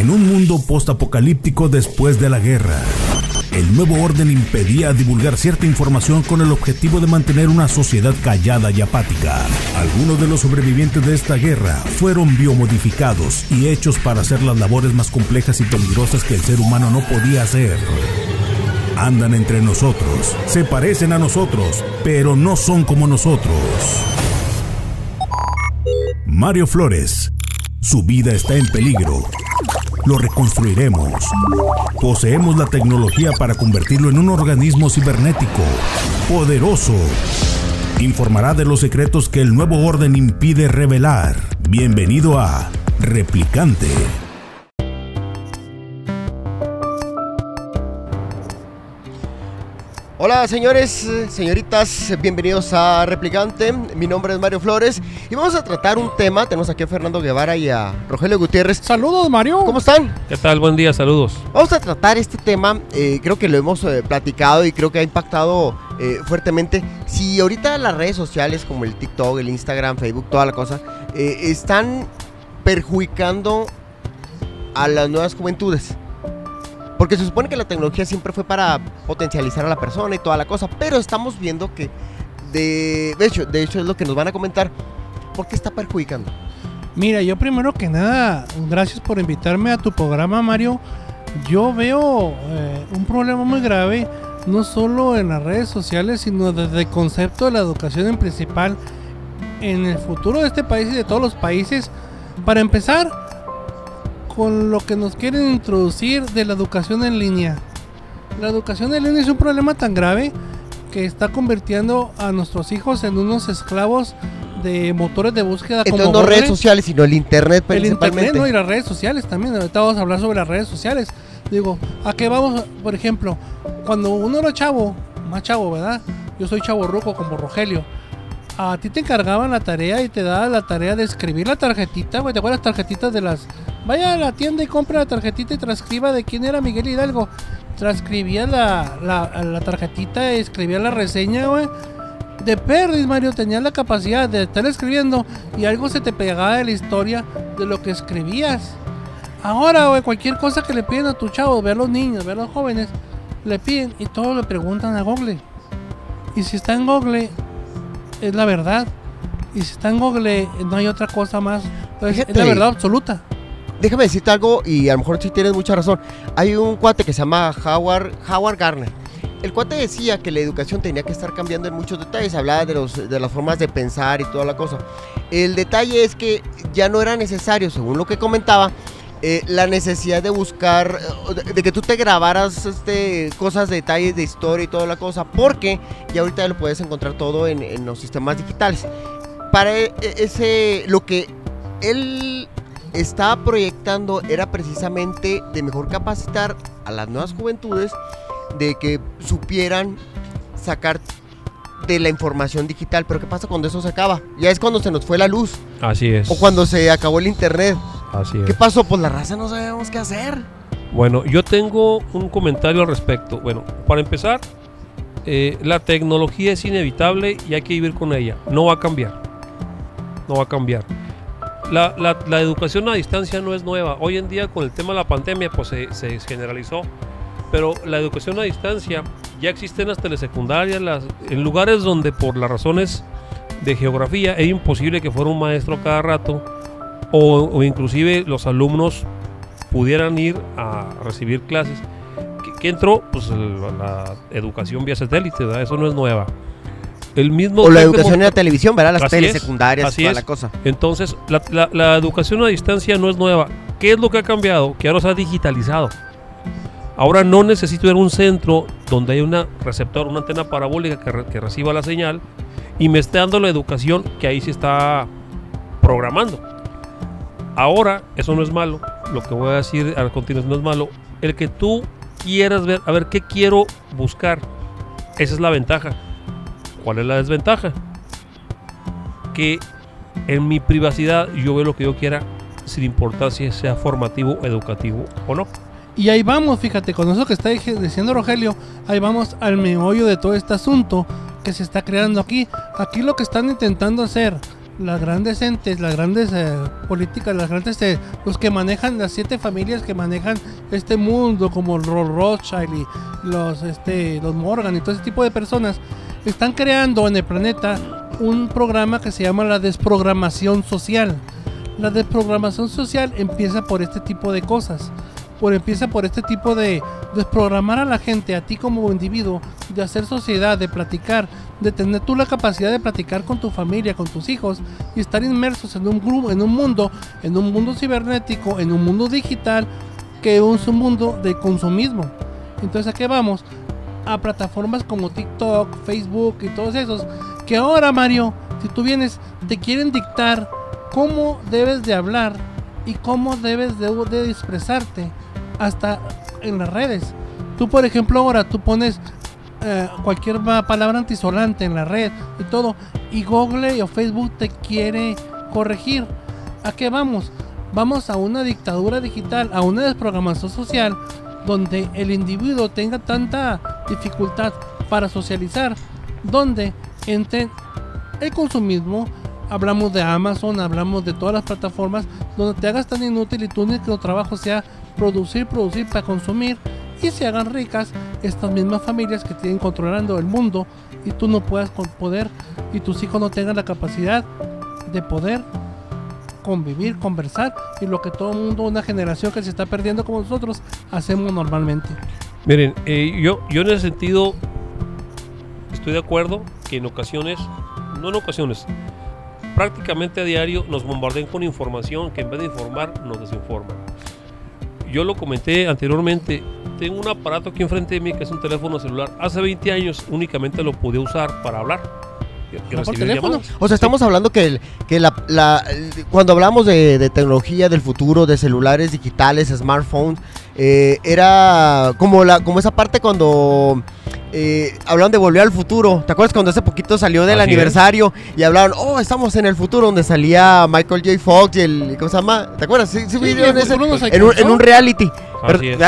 En un mundo postapocalíptico después de la guerra, el nuevo orden impedía divulgar cierta información con el objetivo de mantener una sociedad callada y apática. Algunos de los sobrevivientes de esta guerra fueron biomodificados y hechos para hacer las labores más complejas y peligrosas que el ser humano no podía hacer. Andan entre nosotros, se parecen a nosotros, pero no son como nosotros. Mario Flores, su vida está en peligro. Lo reconstruiremos. Poseemos la tecnología para convertirlo en un organismo cibernético, poderoso. Informará de los secretos que el nuevo orden impide revelar. Bienvenido a Replicante. Hola señores, señoritas, bienvenidos a Replicante. Mi nombre es Mario Flores y vamos a tratar un tema. Tenemos aquí a Fernando Guevara y a Rogelio Gutiérrez. Saludos, Mario. ¿Cómo están? ¿Qué tal? Buen día, saludos. Vamos a tratar este tema. eh, creo que lo hemos eh, platicado y creo que ha impactado eh, fuertemente. Si ahorita las redes sociales como el TikTok, el Instagram, Facebook, toda la cosa, eh, están perjudicando a las nuevas juventudes. Porque se supone que la tecnología siempre fue para potencializar a la persona y toda la cosa, pero estamos viendo que de, hecho, de hecho es lo que nos van a comentar. ¿Por qué está perjudicando? Mira, yo primero que nada, gracias por invitarme a tu programa, Mario. Yo veo eh, un problema muy grave, no solo en las redes sociales, sino desde el concepto de la educación en principal en el futuro de este país y de todos los países. Para empezar, con lo que nos quieren introducir de la educación en línea. La educación en línea es un problema tan grave que está convirtiendo a nuestros hijos en unos esclavos de motores de búsqueda Entonces como no redes sociales, sino el internet el principalmente. internet ¿no? y las redes sociales también. Ahorita vamos a hablar sobre las redes sociales. Digo, ¿a qué vamos? Por ejemplo, cuando uno era chavo, más chavo, ¿verdad? Yo soy chavo ruco como Rogelio. A ti te encargaban la tarea y te daban la tarea de escribir la tarjetita, güey. ¿Te acuerdas las tarjetitas de las... Vaya a la tienda y compra la tarjetita y transcriba de quién era Miguel Hidalgo. Transcribía la, la, la tarjetita y escribía la reseña, güey. De Perris, Mario, tenías la capacidad de estar escribiendo y algo se te pegaba de la historia de lo que escribías. Ahora, güey, cualquier cosa que le piden a tu chavo, ver a los niños, ver a los jóvenes, le piden y todos le preguntan a Google. Y si está en Google, es la verdad. Y si está en Google, no hay otra cosa más. Entonces, es la verdad absoluta. Déjame decirte algo y a lo mejor sí tienes mucha razón. Hay un cuate que se llama Howard, Howard Garner. El cuate decía que la educación tenía que estar cambiando en muchos detalles. Hablaba de, los, de las formas de pensar y toda la cosa. El detalle es que ya no era necesario, según lo que comentaba, eh, la necesidad de buscar, eh, de, de que tú te grabaras este, cosas, detalles de historia y toda la cosa, porque ya ahorita lo puedes encontrar todo en, en los sistemas digitales. Para e- ese, lo que él estaba proyectando era precisamente de mejor capacitar a las nuevas juventudes de que supieran sacar de la información digital. Pero ¿qué pasa cuando eso se acaba? Ya es cuando se nos fue la luz Así es. o cuando se acabó el internet. Así es. ¿Qué pasó? Pues la raza no sabemos qué hacer. Bueno, yo tengo un comentario al respecto. Bueno, para empezar, eh, la tecnología es inevitable y hay que vivir con ella. No va a cambiar. No va a cambiar. La, la- la educación a distancia no es nueva. Hoy en día con el tema de la pandemia pues se, se generalizó. Pero la educación a distancia ya existe en las telesecundarias, las, en lugares donde por las razones de geografía es imposible que fuera un maestro cada rato o, o inclusive los alumnos pudieran ir a recibir clases. ¿Qué, qué entró? Pues el- la educación vía satélite, ¿verdad? Eso no es nueva. El mismo O la educación en la televisión, ¿verdad? Las teles es, secundarias y toda es. la cosa. Entonces, la, la- la educación a distancia no es nueva. ¿Qué es lo que ha cambiado? Que ahora se ha digitalizado. Ahora no necesito ir a un centro donde hay una receptor, una antena parabólica que, re- que reciba la señal y me esté dando la educación que ahí se está programando. Ahora, eso no es malo. Lo que voy a decir a continuación no es malo. El que tú quieras ver, a ver, ¿qué quiero buscar? Esa es la ventaja. ¿Cuál es la desventaja? Que en mi privacidad yo veo lo que yo quiera sin importar si sea formativo, educativo o no. Y ahí vamos, fíjate, con eso que está diciendo Rogelio, ahí vamos al meollo de todo este asunto que se está creando aquí. Aquí lo que están intentando hacer las grandes entes, las grandes eh, políticas, las grandes eh, los que manejan las siete familias que manejan este mundo como Ro- Rothschild y los este los Morgan y todo ese tipo de personas están creando en el planeta un programa que se llama la desprogramación social. La desprogramación social empieza por este tipo de cosas. Por empieza por este tipo de desprogramar a la gente, a ti como individuo, de hacer sociedad, de platicar, de tener tú la capacidad de platicar con tu familia, con tus hijos y estar inmersos en un grupo, en un mundo, en un mundo cibernético, en un mundo digital, que es un mundo de consumismo. Entonces, ¿a qué vamos? A plataformas como TikTok, Facebook y todos esos, que ahora, Mario, si tú vienes, te quieren dictar cómo debes de hablar y cómo debes de, expresarte hasta en las redes. Tú, por ejemplo, ahora tú pones eh, cualquier pa- palabra antisolante en la red y todo, y Google o Facebook te quiere corregir. ¿A qué vamos? Vamos a una dictadura digital, a una desprogramación social, donde el individuo tenga tanta dificultad para socializar, donde entre el consumismo, hablamos de Amazon, hablamos de todas las plataformas, donde te hagas tan inútil y tu único trabajo sea producir, producir para consumir y se hagan ricas estas mismas familias que tienen controlando el mundo y tú no puedas con poder y tus hijos no tengan la capacidad de poder convivir, conversar y lo que todo el mundo, una generación que se está perdiendo como nosotros, hacemos normalmente. Miren, eh, yo, yo en ese sentido estoy de acuerdo que en ocasiones, no en ocasiones, prácticamente a diario nos bombardean con información que en vez de informar nos desinforman. Yo lo comenté anteriormente, tengo un aparato aquí enfrente de mí que es un teléfono celular. Hace 20 años únicamente lo podía usar para hablar. Y- y ¿No por teléfono? llamadas. O sea, estamos hablando que, el- que la, cuando hablamos de, de tecnología del futuro, de celulares digitales, smartphones, eh, era como, la, como esa parte cuando eh, hablaban de volver al futuro. ¿Te acuerdas cuando hace poquito salió del Así es. aniversario y hablaban, oh, estamos en el futuro, donde salía Michael J. Fox y el, ¿cómo se llama? ¿Te acuerdas? Sí, sí, Sí, vieron el ese- en, un, en un reality.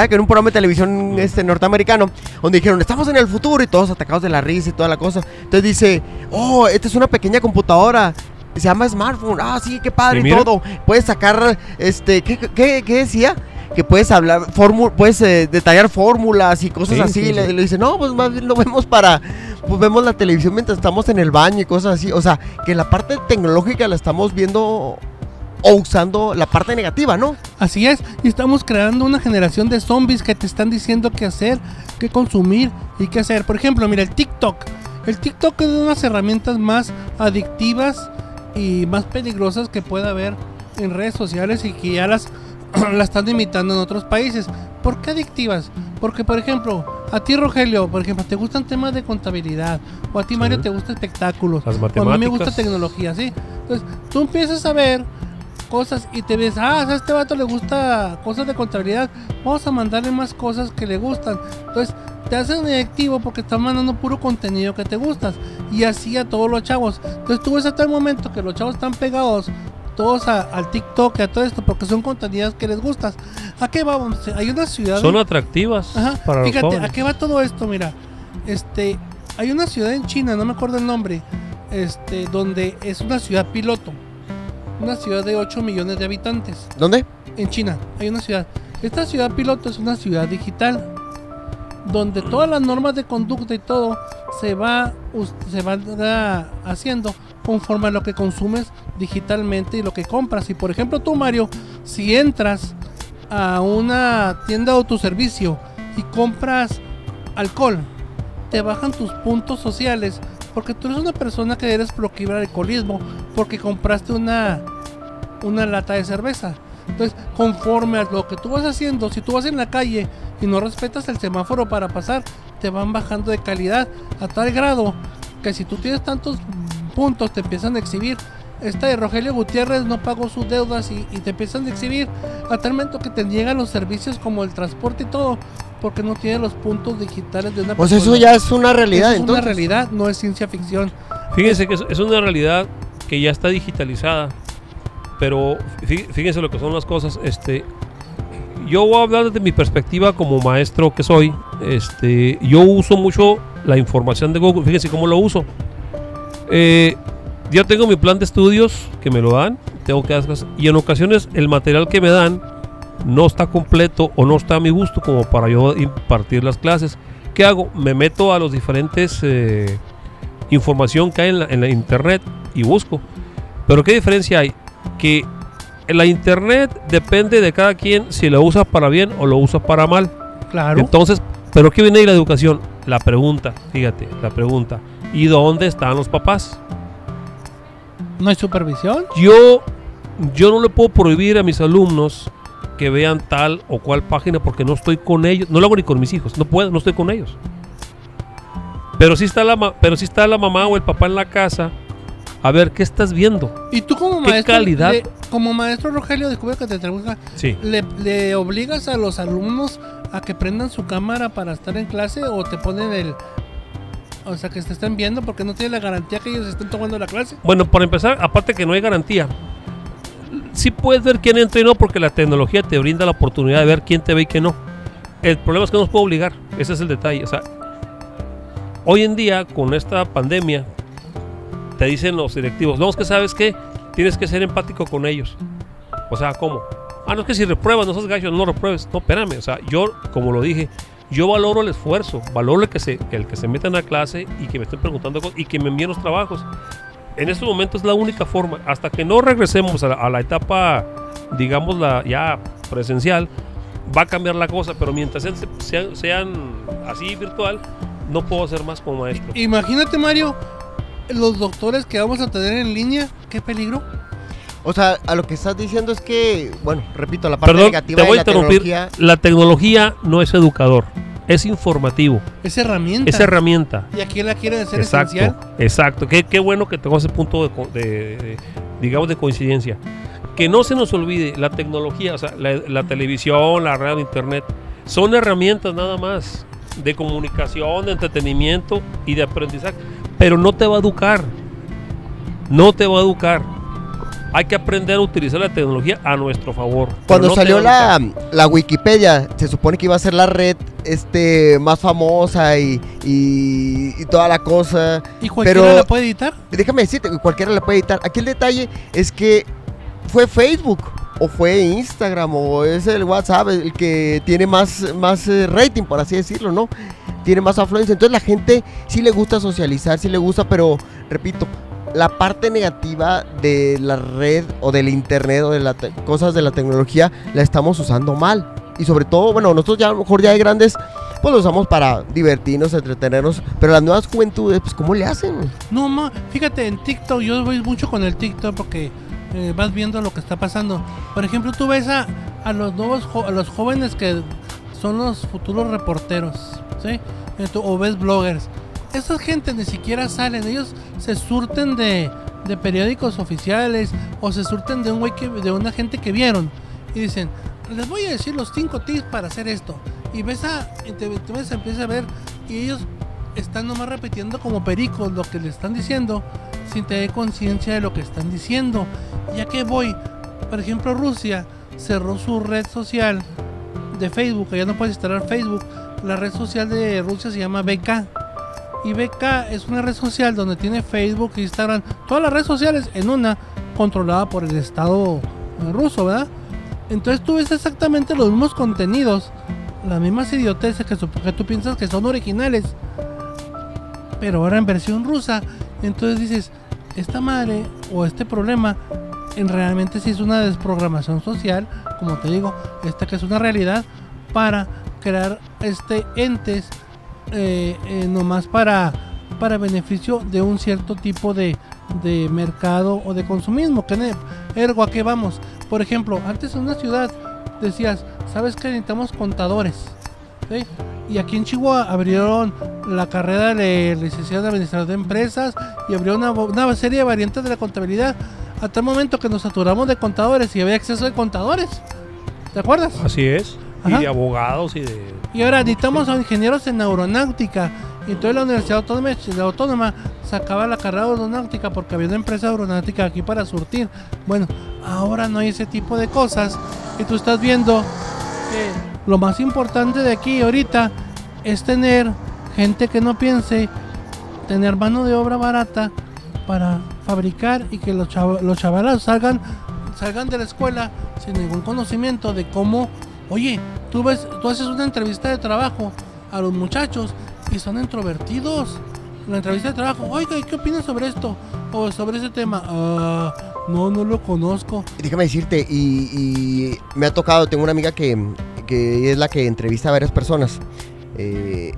Que en un programa de televisión este norteamericano, donde dijeron, estamos en el futuro y todos atacados de la risa y toda la cosa. Entonces dice, oh, esta es una pequeña computadora. Se llama smartphone. Ah, sí, qué padre Y todo. Puedes sacar, este, ¿qué, qué, qué decía? Que puedes hablar, formu- puedes eh, detallar fórmulas y cosas Sí, así. sí, Y le, sí. le dice, no, pues más bien lo vemos para, pues vemos la televisión mientras estamos en el baño y cosas así. O sea, que la parte tecnológica la estamos viendo o usando la parte negativa, ¿no? Así es, y estamos creando una generación de zombies que te están diciendo qué hacer, qué consumir y qué hacer. Por ejemplo, mira el TikTok. El TikTok es una de las herramientas más adictivas y más peligrosas que pueda haber en redes sociales y que ya las, las están imitando en otros países. ¿Por qué adictivas? Porque, por ejemplo, a ti, Rogelio, por ejemplo, te gustan temas de contabilidad, o a ti, Mario, te gustan espectáculos, Las o a mí me gusta tecnología, ¿sí? Entonces, tú empiezas a ver cosas y te ves, ah, a este vato le gusta cosas de contabilidad, vamos a mandarle más cosas que le gustan. Entonces, te hacen adictivo porque estás mandando puro contenido que te gustas. Y así a todos los chavos. Entonces, tú ves hasta el momento que los chavos están pegados todos a- al TikTok y a todo esto porque son contenidos que les gustas. ¿A qué vamos? Hay una ciudad. Son atractivas Ajá, para los Fíjate, ¿a qué va todo esto? Mira, este, hay una ciudad en China, no me acuerdo el nombre, este, donde es una ciudad piloto, una ciudad de 8 millones de habitantes. ¿Dónde? En China hay una ciudad. Esta ciudad piloto es una ciudad digital, donde todas las normas de conducta y todo se va, se van ah, haciendo conforme a lo que consumes digitalmente y lo que compras. Y por ejemplo tú, Mario, si entras a una tienda de autoservicio y compras alcohol, te bajan tus puntos sociales porque tú eres una persona que eres proclive al alcoholismo porque compraste una, una lata de cerveza. Entonces, conforme a lo que tú vas haciendo, si tú vas en la calle y no respetas el semáforo para pasar, te van bajando de calidad a tal grado que si tú tienes tantos puntos te empiezan a exhibir. Esta de Rogelio Gutiérrez no pagó sus deudas y, y te empiezan a exhibir a tal momento que te llegan los servicios como el transporte y todo porque no tiene los puntos digitales de una Pues eso persona. ya es una realidad, Eso es entonces. una realidad, no es ciencia ficción. Fíjense que es una realidad que ya está digitalizada. Pero fí- fíjense lo que son las cosas. Este, yo voy a hablar desde mi perspectiva como maestro que soy. Este, yo uso mucho la información de Google. Fíjense cómo lo uso. Eh, Yo tengo mi plan de estudios que me lo dan, tengo que hacer, y en ocasiones el material que me dan no está completo o no está a mi gusto como para yo impartir las clases. ¿Qué hago? Me meto a los diferentes eh, información que hay en la, en la internet y busco. Pero ¿qué diferencia hay? Que la internet depende de cada quien si lo usa para bien o lo usa para mal. Claro. Entonces, ¿pero qué viene ahí la educación? La pregunta, fíjate, la pregunta. ¿Y dónde están los papás? ¿No hay supervisión? Yo, yo no le puedo prohibir a mis alumnos que vean tal o cual página porque no estoy con ellos. No lo hago ni con mis hijos, no puedo, no estoy con ellos. Pero sí está la, pero sí está la mamá o el papá en la casa. A ver, ¿qué estás viendo? Y tú como ¿Qué maestro, calidad? le- como maestro Rogelio, descubre que te trabaja, Sí. le, le obligas a los alumnos a que prendan su cámara para estar en clase o te ponen el... O sea, que te estén viendo porque no tiene la garantía que ellos estén tomando la clase. Bueno, para empezar, aparte que no hay garantía. Sí puedes ver quién entra y no porque la tecnología te brinda la oportunidad de ver quién te ve y quién no. El problema es que no nos puede obligar. Ese es el detalle. O sea, hoy en día, con esta pandemia, te dicen los directivos, no, es que sabes que tienes que ser empático con ellos. O sea, ¿cómo? Ah, no es que si repruebas, no seas gacho, no repruebes. No, espérame. O sea, yo, como lo dije, yo valoro el esfuerzo, valoro el que se, el que se metan a clase y que me estén preguntando cosas y que me envíen los trabajos. En estos momentos es la única forma. Hasta que no regresemos a la, etapa, digamos, la ya presencial, va a cambiar la cosa. Pero mientras sean, sean, sean así virtual, no puedo hacer más como maestro. Imagínate, Mario, los doctores que vamos a tener en línea, qué peligro. O sea, a lo que estás diciendo es que, bueno, repito, la parte Perdón, negativa te voy de a la interrumpir. tecnología. La tecnología no es educador, es informativo, Es herramienta. es herramienta. Y aquí la quieren hacer Exacto, esencial. exacto. Qué, qué bueno que tengo ese punto de, de- de- digamos, de coincidencia. Que no se nos olvide, la tecnología, o sea, la, la televisión, la radio, internet, son herramientas nada más de comunicación, de entretenimiento y de aprendizaje, pero no te va a educar. No te va a educar. Hay que aprender a utilizar la tecnología a nuestro favor. Cuando no salió la, la Wikipedia, se supone que iba a ser la red este más famosa y, y- y toda la cosa. ¿Y cualquiera Pero- la puede editar? Déjame decirte, cualquiera la puede editar. Aquí el detalle es que fue Facebook o fue Instagram o es el WhatsApp el que tiene más, más eh, rating, por así decirlo, ¿no? Tiene más afluencia. Entonces la gente sí le gusta socializar, sí le gusta, pero repito, la parte negativa de la red o del internet o de las cosas de la tecnología la estamos usando mal. Y sobre todo, bueno, nosotros ya mejor ya de grandes, pues lo usamos para divertirnos, entretenernos, pero las nuevas juventudes, pues ¿cómo le hacen? No, ma, fíjate, en TikTok, yo voy mucho con el TikTok porque eh, vas viendo lo que está pasando. Por ejemplo, tú ves a, a los nuevos, a los jóvenes que son los futuros reporteros, ¿sí? Eh, O ves bloggers. Esas gente ni siquiera salen, ellos se surten de, de periódicos oficiales o se surten de un güey que, de una gente que vieron y dicen, les voy a decir los cinco tips para hacer esto. Y ves a, te, te ves, empieza a ver y ellos están nomás repitiendo como pericos lo que le están diciendo sin tener conciencia de lo que están diciendo. Ya que voy, por ejemplo, Rusia cerró su red social de Facebook, ya no puedes instalar Facebook. La red social de Rusia se llama BK. Y BK es una red social donde tiene Facebook, Instagram, todas las redes sociales en una controlada por el Estado eh, ruso, ¿verdad? Entonces tú ves exactamente los mismos contenidos, las mismas idioteces que, que tú piensas que son originales, pero ahora en versión rusa. Entonces dices, esta madre o este problema en realmente sí es una desprogramación social, como te digo, esta que es una realidad para crear este entes eh, eh, nomás para para beneficio de un cierto tipo de, de mercado o de consumismo. Que ergo, ¿a qué vamos? Por ejemplo, antes en una ciudad decías, ¿sabes que necesitamos contadores? Y aquí en Chihuahua abrieron la carrera de licenciado de administrador de empresas y abrió una, una serie de variantes de la contabilidad. Hasta el momento que nos saturamos de contadores y había exceso de contadores. ¿Te acuerdas? Así es. Ajá. Y de abogados y de... Y ahora necesitamos a ingenieros en aeronáutica. Y entonces la Universidad Autónoma, la Autónoma sacaba la carrera de aeronáutica porque había una empresa aeronáutica aquí para surtir. Bueno, ahora no hay ese tipo de cosas. Y tú estás viendo que lo más importante de aquí ahorita es tener gente que no piense, tener mano de obra barata para fabricar y que los, chav- los chavalos salgan, salgan de la escuela sin ningún conocimiento de cómo, oye, tú ves, tú haces una entrevista de trabajo a los muchachos y son introvertidos. La entrevista de trabajo, oiga, ¿y qué opinas sobre esto? O sobre ese tema. "Ah, no, no lo conozco. Déjame decirte, y, y me ha tocado, tengo una amiga que, que es la que entrevista a varias personas eh,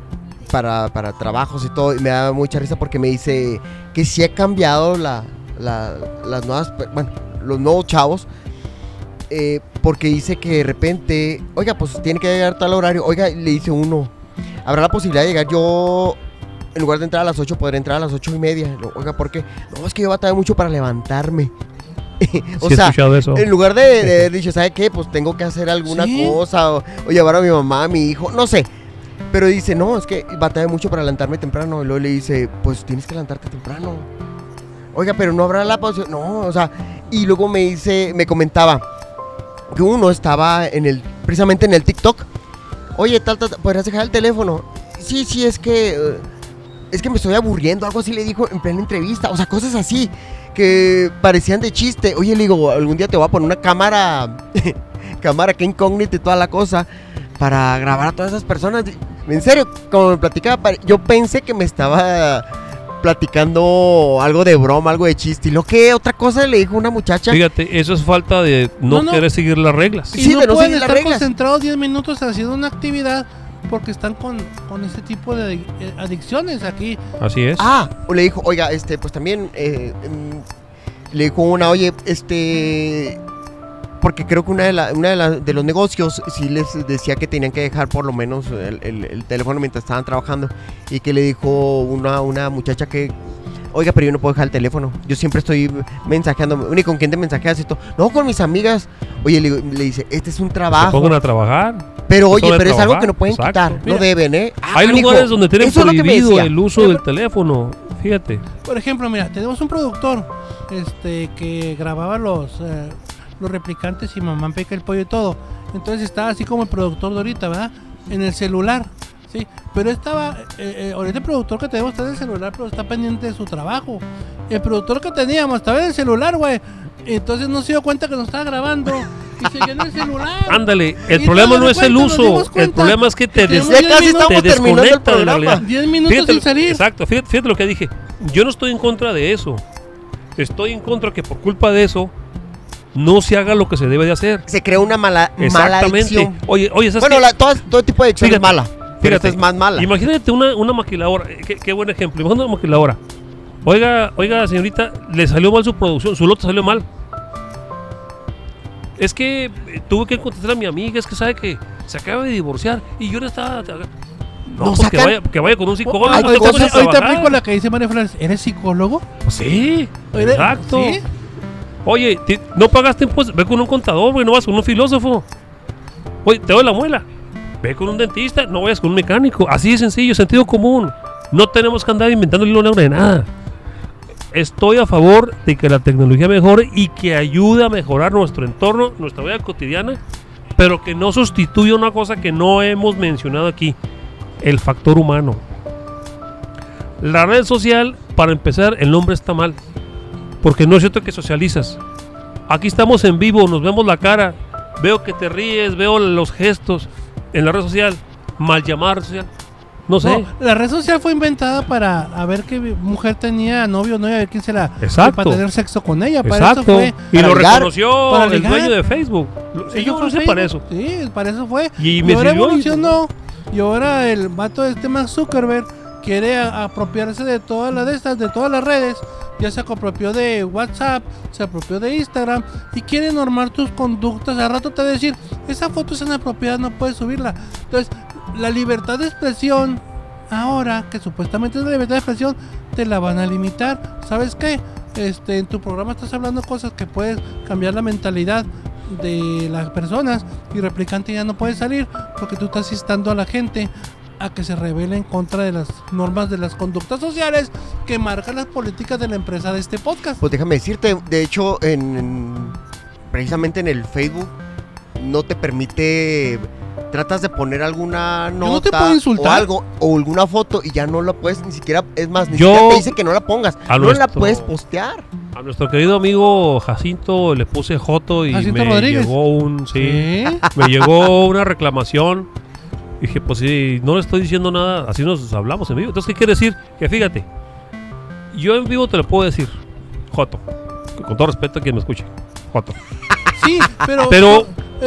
para, para trabajos y todo, y me da mucha risa porque me dice que sí ha cambiado la, la- las nuevas, bueno, los nuevos chavos, eh, porque dice que de repente, oiga, pues tiene que llegar tal horario, oiga, le dice uno, habrá la posibilidad de llegar yo... En lugar de entrar a las 8, podré entrar a las 8 y media. Oiga, ¿por qué? No, es que yo batallo mucho para levantarme. o Sí sea, eso. en lugar de, de dicho, ¿sabe qué? Pues tengo que hacer alguna Sí. cosa o, o llevar a mi mamá, a mi hijo, no sé. Pero dice, no, es que batalla mucho para levantarme temprano. Y luego le dice, pues tienes que levantarte temprano. Oiga, pero no habrá la posibilidad. No, o sea, y luego me dice, me comentaba que uno estaba en el, precisamente en el TikTok. Oye, tal, tal, ¿podrías dejar el teléfono? Sí, sí, es que, es que me estoy aburriendo, algo así le dijo en plena entrevista. O sea, cosas así que parecían de chiste. Oye, le digo, algún día te voy a poner una cámara, cámara que incógnita y toda la cosa, para grabar a todas esas personas. En serio, como me platicaba, yo pensé que me estaba platicando algo de broma, algo de chiste. Y lo que otra cosa le dijo una muchacha. Fíjate, eso es falta de no, No, no. querer seguir las reglas. Y Sí, no de no pueden seguir las estar reglas. concentrados 10 minutos haciendo una actividad porque están con, con este tipo de eh, adicciones aquí. Así es. Ah, o le dijo, oiga, este, pues también eh, mm, le dijo una, oye, este, porque creo que una de, la- una de, la- de los negocios sí les decía que tenían que dejar por lo menos el, el- el teléfono mientras estaban trabajando y que le dijo una, una muchacha que, oiga, pero yo no puedo dejar el teléfono, yo siempre estoy mensajeando, ¿y con quién te mensajeas esto? No, con mis amigas. Oye, le, le dice, este es un Se trabajo. pongan a trabajar. Pero oye, pero es algo que no pueden exacto. quitar, no deben, ¿eh? Ah, Hay lugares donde tienen prohibido el uso Pero- del teléfono. Fíjate. Por ejemplo, mira, tenemos un productor este, que grababa los, eh, los replicantes y Mamá Peca el pollo y todo. Entonces estaba así como el productor de ahorita, ¿verdad? En el celular. Sí, pero estaba, eh, eh, ahorita el productor que tenemos está en el celular, pero está pendiente de su trabajo. El productor que teníamos estaba en el celular, güey. Entonces no se dio cuenta que nos estaba grabando y seguía en el celular. Ándale, el Y problema no es el cuenta, uso. El problema es que te, des- Ya casi te desconecta de la programa. realidad. 10 minutos Fíjate sin salir. Exacto, fíjate, fíjate lo que dije. Yo no estoy en contra de eso. Estoy en contra que por culpa de eso no se haga lo que se debe de hacer. Se crea una mala, mala Exactamente. adicción. Oye, oye, ¿sabes Bueno, la- todo, todo tipo de adicción Fíjate, es mala. Pero esta Fíjate, es más mala. Imagínate una, una maquiladora. eh, Qué, qué buen ejemplo. Imagínate una maquiladora. Oiga, oiga, señorita, le salió mal su producción, su lote salió mal. Es que eh, tuve que contestar a mi amiga, es que sabe que se acaba de divorciar y yo no estaba. No, No pues que sacan- vaya, que vaya con un psicólogo. hay no te cosas- pones a Hoy te trabajar. aplico la que dice María Flores. ¿Eres psicólogo? Pues sí, exacto. ¿sí? Oye, no pagaste impuestos, ve con un contador, güey, no vas con un filósofo. Oye, te doy la muela, ve con un dentista, no vayas con un mecánico. Así de sencillo, sentido común. No tenemos que andar inventando el hilo de nada. Estoy a favor de que la tecnología mejore y que ayude a mejorar nuestro entorno, nuestra vida cotidiana, pero que no sustituya una cosa que no hemos mencionado aquí, el factor humano. La red social, para empezar, el nombre está mal. Porque no es cierto que socializas. Aquí estamos en vivo, nos vemos la cara. Veo que te ríes, veo los gestos en la red social. Mal llamar social. No sé. No, la red social fue inventada para a ver qué mujer tenía novio o novia, a ver quién se la Exacto. para tener sexo con ella. Para Exacto. eso fue. y Para lo ligar. reconoció Para el dueño de Facebook. Sí, fue lo para eso. Sí, para eso fue. Y Y, me ahora sirvió y- evolucionó. Y ahora el vato de este Zuckerberg quiere apropiarse de todas las de estas, de todas las redes. Ya se apropió de WhatsApp, se apropió de Instagram y quiere normar tus conductas. Al rato te va a decir, esa foto es inapropiada, no puedes subirla. Entonces, la libertad de expresión, ahora que supuestamente es la libertad de expresión, te la van a limitar. ¿Sabes qué? Este, en tu programa estás hablando cosas que puedes cambiar la mentalidad de las personas y replicante ya no puede salir porque tú estás instando a la gente a que se rebele en contra de las normas de las conductas sociales que marcan las políticas de la empresa de este podcast. Pues déjame decirte, de hecho, en, en- precisamente en el Facebook no te permite. Tratas de poner alguna no nota te puedo insultar. o algo o alguna foto y ya no la puedes ni siquiera, es más, ni Yo- siquiera te dice que no la pongas, A no la puedes postear. A nuestro querido amigo Jacinto le puse Joto y Jacinto me Rodríguez. llegó un sí, ¿Sí? me llegó una reclamación. Dije, pues sí, no le estoy diciendo nada, así nos hablamos en vivo. Entonces, ¿qué quiere decir? Que fíjate, yo en vivo te lo puedo decir, Joto, con todo respeto a quien me escuche, Joto. Sí, pero. Pero-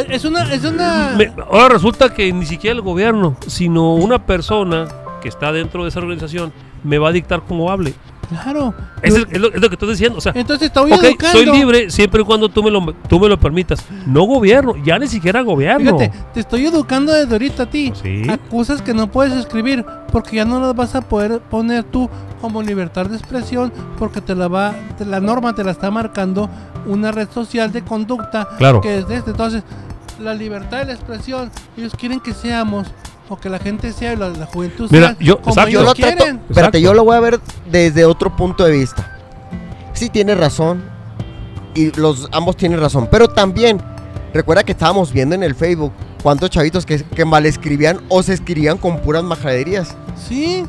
Es una. Es una Me- ahora resulta que ni siquiera el gobierno, sino una persona que está dentro de esa organización me va a dictar cómo hable. Claro. Es, el- es lo, es lo que estoy diciendo. O sea, Entonces estoy educando. soy libre siempre y cuando tú me, lo, tú me lo permitas. No gobierno, ya ni siquiera gobierno. Fíjate, te estoy educando desde ahorita a ti. Sí. A cosas que no puedes escribir porque ya no las vas a poder poner tú como libertad de expresión porque te la va, te- la norma te la está marcando una red social de conducta Claro. que es de este. Entonces, la libertad de la expresión, ellos quieren que seamos o que la gente sea, la, la juventud Mira, sea yo- como exacto. Yo lo trato, quieren. espérate, yo lo voy a ver desde otro punto de vista. Sí tiene razón y los ambos tienen razón, pero también recuerda que estábamos viendo en el Facebook cuántos chavitos que, que mal escribían o se escribían con puras majaderías. Sí,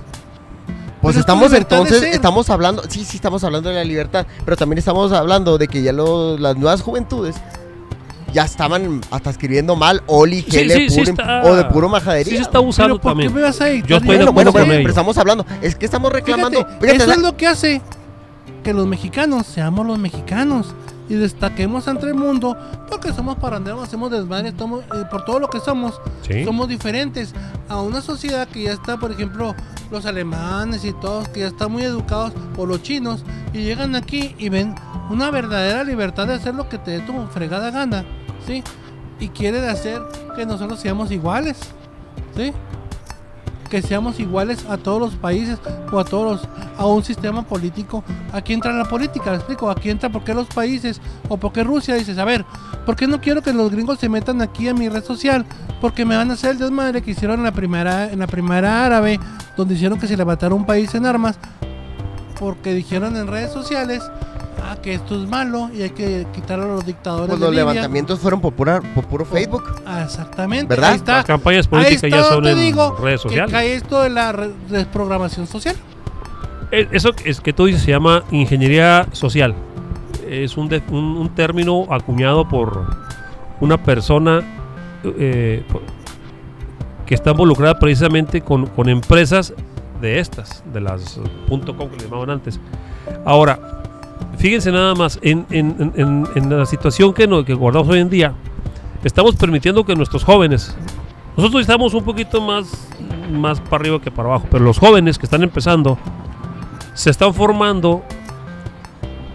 Pues Pero estamos entonces, estamos hablando, sí, sí estamos hablando de la libertad, pero también estamos hablando de que ya los- las nuevas juventudes ya estaban hasta escribiendo mal Oli, Sí, Gele, sí, sí Purim, está- o de puro Sí majadería. se está usando pero ¿por qué también. me vas a dictar Yo estoy bueno, bueno, bueno, pero estamos hablando, es que estamos reclamando. Fíjate, Fíjate, eso la- es lo que hace que los mexicanos seamos los mexicanos y destaquemos ante el mundo porque somos paranderos, hacemos desmadre somos, eh, por todo lo que somos. Sí. Somos diferentes a una sociedad que ya está, por ejemplo, los alemanes y todos que ya están muy educados o los chinos y llegan aquí y ven una verdadera libertad de hacer lo que te dé tu fregada gana, ¿sí? Y quieren hacer que nosotros seamos iguales, ¿sí? que seamos iguales a todos los países o a todos los, a un sistema político. Aquí entra la política, ¿me explico? Aquí entra por qué los países o por qué Rusia dices, a ver, ¿por qué no quiero que los gringos se metan aquí a mi red social? Porque me van a hacer el desmadre que hicieron en la primera en la primera árabe, donde hicieron que se levantara un país en armas porque dijeron en redes sociales ah, que esto es malo y hay que quitar a los dictadores pues de los Libia. levantamientos fueron por, pura, por puro Facebook. Ah, exactamente. ¿Verdad? Ahí está. Las campañas Ahí políticas está ya son en digo redes que sociales. cae esto de la desprogramación social. Eh, Eso es que tú dices se llama ingeniería social. Es un, de- un, un término acuñado por una persona eh, que está involucrada precisamente con, con empresas de estas, de las .com que le llamaban antes. Ahora, fíjense nada más, en, en- en- en la situación que, no- que guardamos hoy en día, estamos permitiendo que nuestros jóvenes, nosotros estamos un poquito más, más para arriba que para abajo, pero los jóvenes que están empezando, se están formando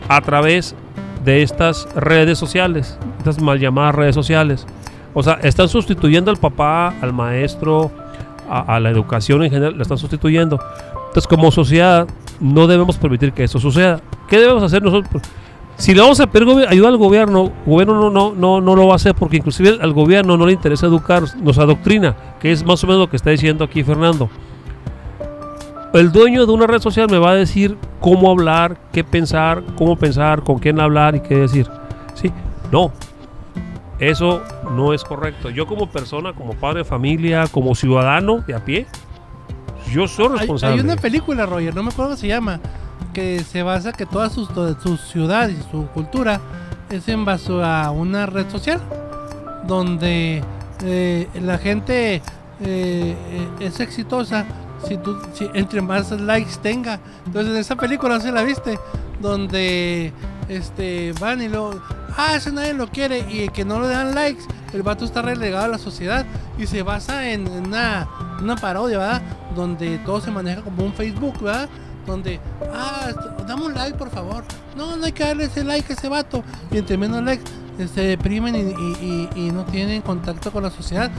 a través de estas redes sociales, estas mal llamadas redes sociales. O sea, están sustituyendo al papá, al maestro, a, a la educación en general, la están sustituyendo. Entonces, como sociedad, no debemos permitir que eso suceda. ¿Qué debemos hacer nosotros? Si le vamos a pedir al gobierno, el gobierno no, no, no, no lo va a hacer porque inclusive al gobierno no le interesa educar, nos adoctrina, que es más o menos lo que está diciendo aquí Fernando el dueño de una red social me va a decir cómo hablar, qué pensar, cómo pensar, con quién hablar y qué decir. ¿Sí? No. Eso no es correcto. Yo como persona, como padre de familia, como ciudadano de a pie, yo soy responsable. hay una película, Roger, no me acuerdo cómo se llama, que se basa que toda su, toda su ciudad y su cultura es en base a una red social donde eh, la gente eh, es exitosa si tú si entre más likes tenga. Entonces en esa película se la viste donde este van y lo ah ese nadie lo quiere y que no le dan likes el vato está relegado a la sociedad y se basa en, en una, una parodia ¿verdad? Donde todo se maneja como un Facebook ¿verdad? donde ah dame un like por favor no no hay que darle ese like a ese vato. Y entre menos likes eh, se deprimen y- y- y no tienen contacto con la sociedad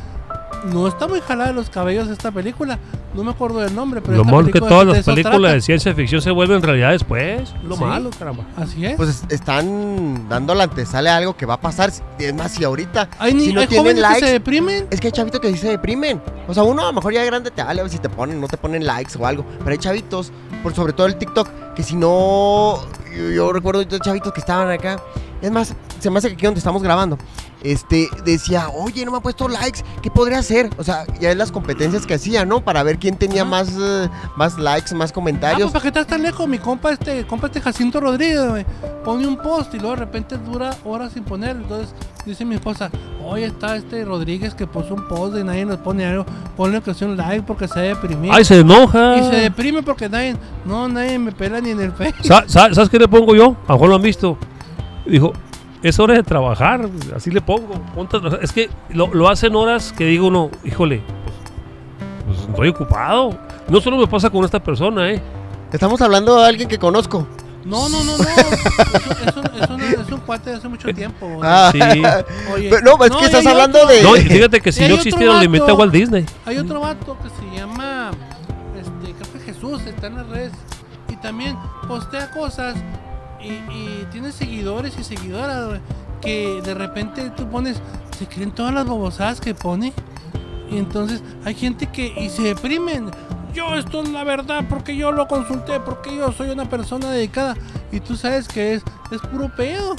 no está muy jalada de los cabellos esta película no me acuerdo del nombre pero Lo esta malo que todas las películas trata. de ciencia ficción se vuelven realidad después. Lo Sí. malo, caramba. así es Pues es- están dando la antesala a algo que va a pasar. Es más, si ahorita, hay, ni- si no hay tienen jóvenes que likes, se deprimen es que hay chavitos que sí se deprimen. O sea, uno a lo mejor ya de grande te vale a ver si te ponen, no te ponen likes o algo. Pero hay chavitos, por sobre todo el TikTok, que si no. Yo, yo recuerdo chavitos que estaban acá. Es más, se me hace que aquí donde estamos grabando. Este, decía, oye, no me ha puesto likes, ¿qué podría hacer? O sea, ya es las competencias que hacía, ¿no? Para ver quién tenía Ajá. más, eh, más likes, más Ah, comentarios. pues para qué estás tan lejos, mi compa este, compa este Jacinto Rodríguez, pone un post y luego de repente dura horas sin poner. Entonces dice mi esposa, oye, está este Rodríguez que puso un post y nadie nos pone algo, ponle que sea un like porque se deprimió. Ay, se enoja. Y se deprime porque nadie, no, nadie me pela ni en el Facebook. Sa- sa- ¿Sabes qué le pongo yo? A Juan lo han visto. Dijo, es hora de trabajar. Así le pongo. Es que lo, lo hacen horas que digo uno, híjole, pues, pues estoy ocupado. No solo me pasa con esta persona, ¿eh? Estamos hablando de alguien que conozco. No, no, no, no. Es, un- es un, es, un, es un cuate de hace mucho tiempo. güey. Ah, Sí. Oye, pero no, es que estás hablando otro- de- No, fíjate que si no existiera, le invité a vato. Walt Disney. Hay otro vato que se llama, este, creo que Jesús, está en las redes y también postea cosas y, y tiene seguidores y seguidoras que de repente tú pones, se creen todas las babosadas que pone y entonces hay gente que y se deprimen. Yo esto es la verdad porque yo lo consulté, porque yo soy una persona dedicada y tú sabes que es, es puro pedo.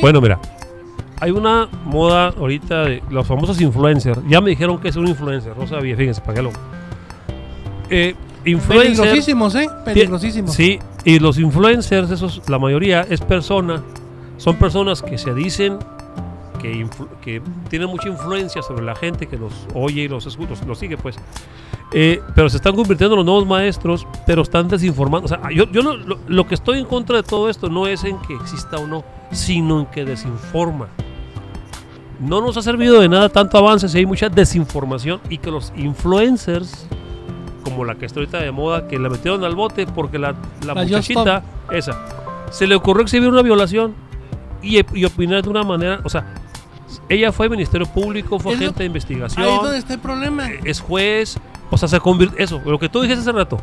Bueno, mira. Hay una moda ahorita de los famosos influencers. Ya me dijeron que es un influencer. No sabía, fíjense, para qué lo. Eh, peligrosísimos, ¿eh? Peligrosísimos. Sí, y los influencers, esos, la mayoría es persona, son personas que se dicen que, que tienen mucha influencia sobre la gente que los oye y los escucha, los, los sigue, pues. Eh, pero se están convirtiendo en los nuevos maestros, pero están desinformando. O sea, yo, yo no- lo, lo que estoy en contra de todo esto no es en que exista o no, sino en que desinforma. No nos ha servido de nada tanto avance si hay mucha desinformación y que los influencers, como la que está ahorita de moda, que la metieron al bote porque la, la La Just muchachita, esa, se le ocurrió exhibir una violación y, y opinar de una manera, o sea, ella fue Ministerio Público, fue agente de Ahí es investigación, donde está el problema. es juez, o sea, se convierte, eso, lo que tú dijiste hace rato,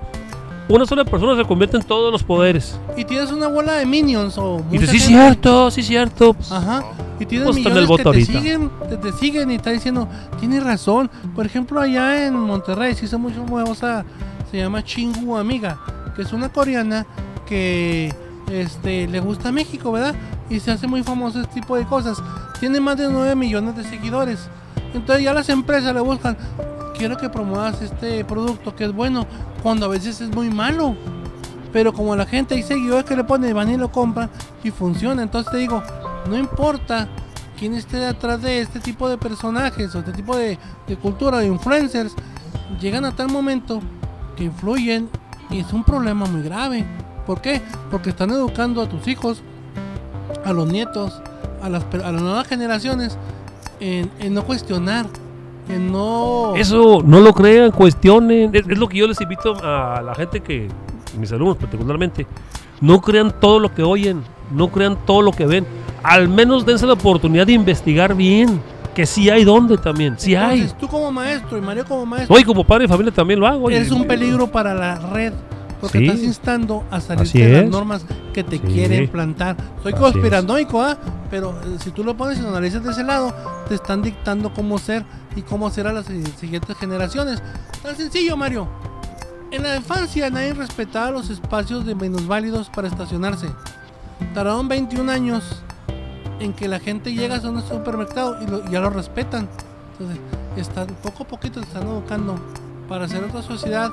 una sola persona se convierte en todos los poderes. Y tienes una bola de minions o Y dices, sí, gente- cierto, sí, cierto. Ajá. Y tienes Pues está en millones el voto que te ahorita. siguen, te, te siguen y está diciendo, tienes razón. Por ejemplo, allá en Monterrey se hizo mucho famosa, se llama Chingu Amiga, que es una coreana que este le gusta México, ¿verdad? Y se hace muy famoso este tipo de cosas. Tiene más de 9 millones de seguidores. Entonces ya las empresas le buscan, quiero que promuevas este producto que es bueno, cuando a veces es muy malo. Pero como la gente hay seguidores que le ponen, van y lo compran y funciona. Entonces te digo, no importa quién esté detrás de este tipo de personajes o este tipo de, cultura, de influencers, llegan a tal momento que influyen y es un problema muy grave. ¿Por qué? Porque están educando a tus hijos, a los nietos, a las, nuevas generaciones en, no cuestionar, no... Eso, no lo crean, cuestionen. Es, es lo que yo les invito a la gente que, mis alumnos particularmente, no crean todo lo que oyen, no crean todo lo que ven. Al menos dense la oportunidad de investigar bien, que sí hay donde también, sí hay. Entonces, tú como maestro y Mario como maestro, Hoy como padre de familia también lo hago. oye. eres un peligro para la red. Porque Sí. estás instando a Así salirte de las normas que te Sí. quieren plantar. Soy Así conspiranoico, ¿ah? Pero eh, si tú lo pones y lo analizas de ese lado, te están dictando cómo ser y cómo ser a las siguientes generaciones. Tan sencillo, Mario. En la infancia nadie respetaba los espacios de minusválidos para estacionarse. Tardaron 21 años en que la gente llega a un supermercado y lo- ya lo respetan. Entonces, están, poco a poquito te están educando para hacer otra sociedad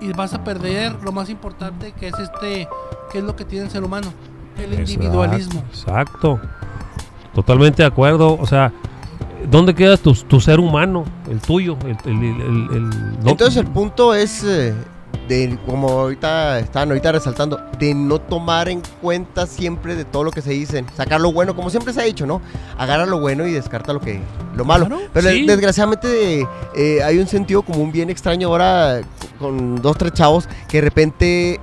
y vas a perder lo más importante que es este, que es lo que tiene el ser humano, el individualismo. Exacto. Totalmente de acuerdo. O sea, ¿dónde queda tu, tu ser humano? El tuyo. El, el- el- el- el- no- Entonces el punto es eh, de, como ahorita están ahorita resaltando, de no tomar en cuenta siempre de todo lo que se dicen, sacar lo bueno, como siempre se ha dicho, ¿no? Agarra lo bueno y descarta lo que lo malo. Claro, Pero sí. desgraciadamente eh, hay un sentido común bien extraño ahora con dos tres chavos que de repente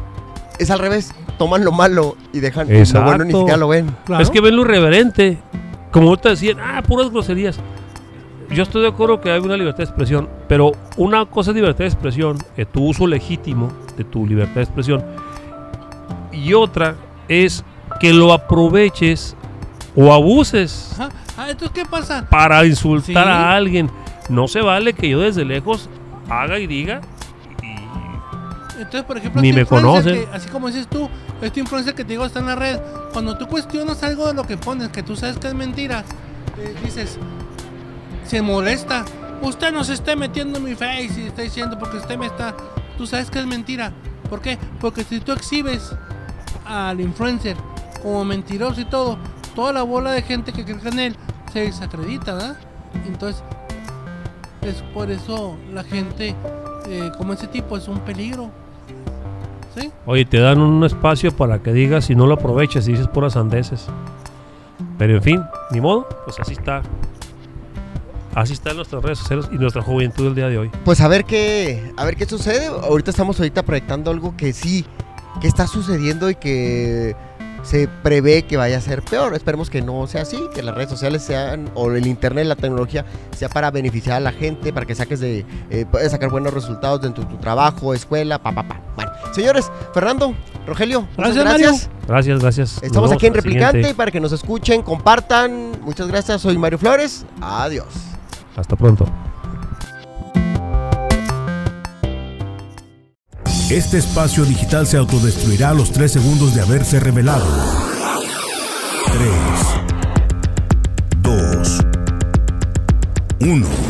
es al revés, toman lo malo y dejan lo bueno ni Exacto. siquiera lo ven. Claro. Es que ven lo irreverente. Como ahorita decían, ah, puras groserías. Yo estoy de acuerdo que hay una libertad de expresión, pero una cosa es libertad de expresión, que tu uso legítimo de tu libertad de expresión, y otra es que lo aproveches o abuses Ajá. Ah, entonces, ¿qué pasa? para insultar Sí. a alguien. No se vale que yo desde lejos haga y diga. Entonces, por ejemplo, Ni este me conocen. que- así como dices tú, este influencer que te digo está en la red, cuando tú cuestionas algo de lo que pones, que tú sabes que es mentira, eh, dices, se molesta. Usted no se esté metiendo en mi face y está diciendo porque usted me está. Tú sabes que es mentira. ¿Por qué? Porque si tú exhibes al influencer como mentiroso y todo, toda la bola de gente que cree en él se desacredita, ¿verdad? Entonces, es por eso la gente eh, como ese tipo es un peligro. ¿Sí? Oye, te dan un espacio para que digas y no lo aproveches y dices puras sandeces. Pero en fin, ni modo, pues así está. Así están nuestras redes sociales y nuestra juventud del día de hoy. Pues a ver qué, a ver qué sucede. Ahorita estamos ahorita proyectando algo que sí, que está sucediendo y que se prevé que vaya a ser peor. Esperemos que no sea así, que las redes sociales sean, o el internet, la tecnología, sea para beneficiar a la gente, para que saques de, eh, puedes sacar buenos resultados dentro de tu trabajo, escuela, pa, pa, pa. Bueno, Señores, Fernando, Rogelio, gracias, gracias. Gracias, gracias. Estamos aquí en Replicante para que nos escuchen, compartan. Muchas gracias, soy Mario Flores. Adiós. Hasta pronto. Este espacio digital se autodestruirá a los 3 segundos de haberse revelado. 3, 2, 1.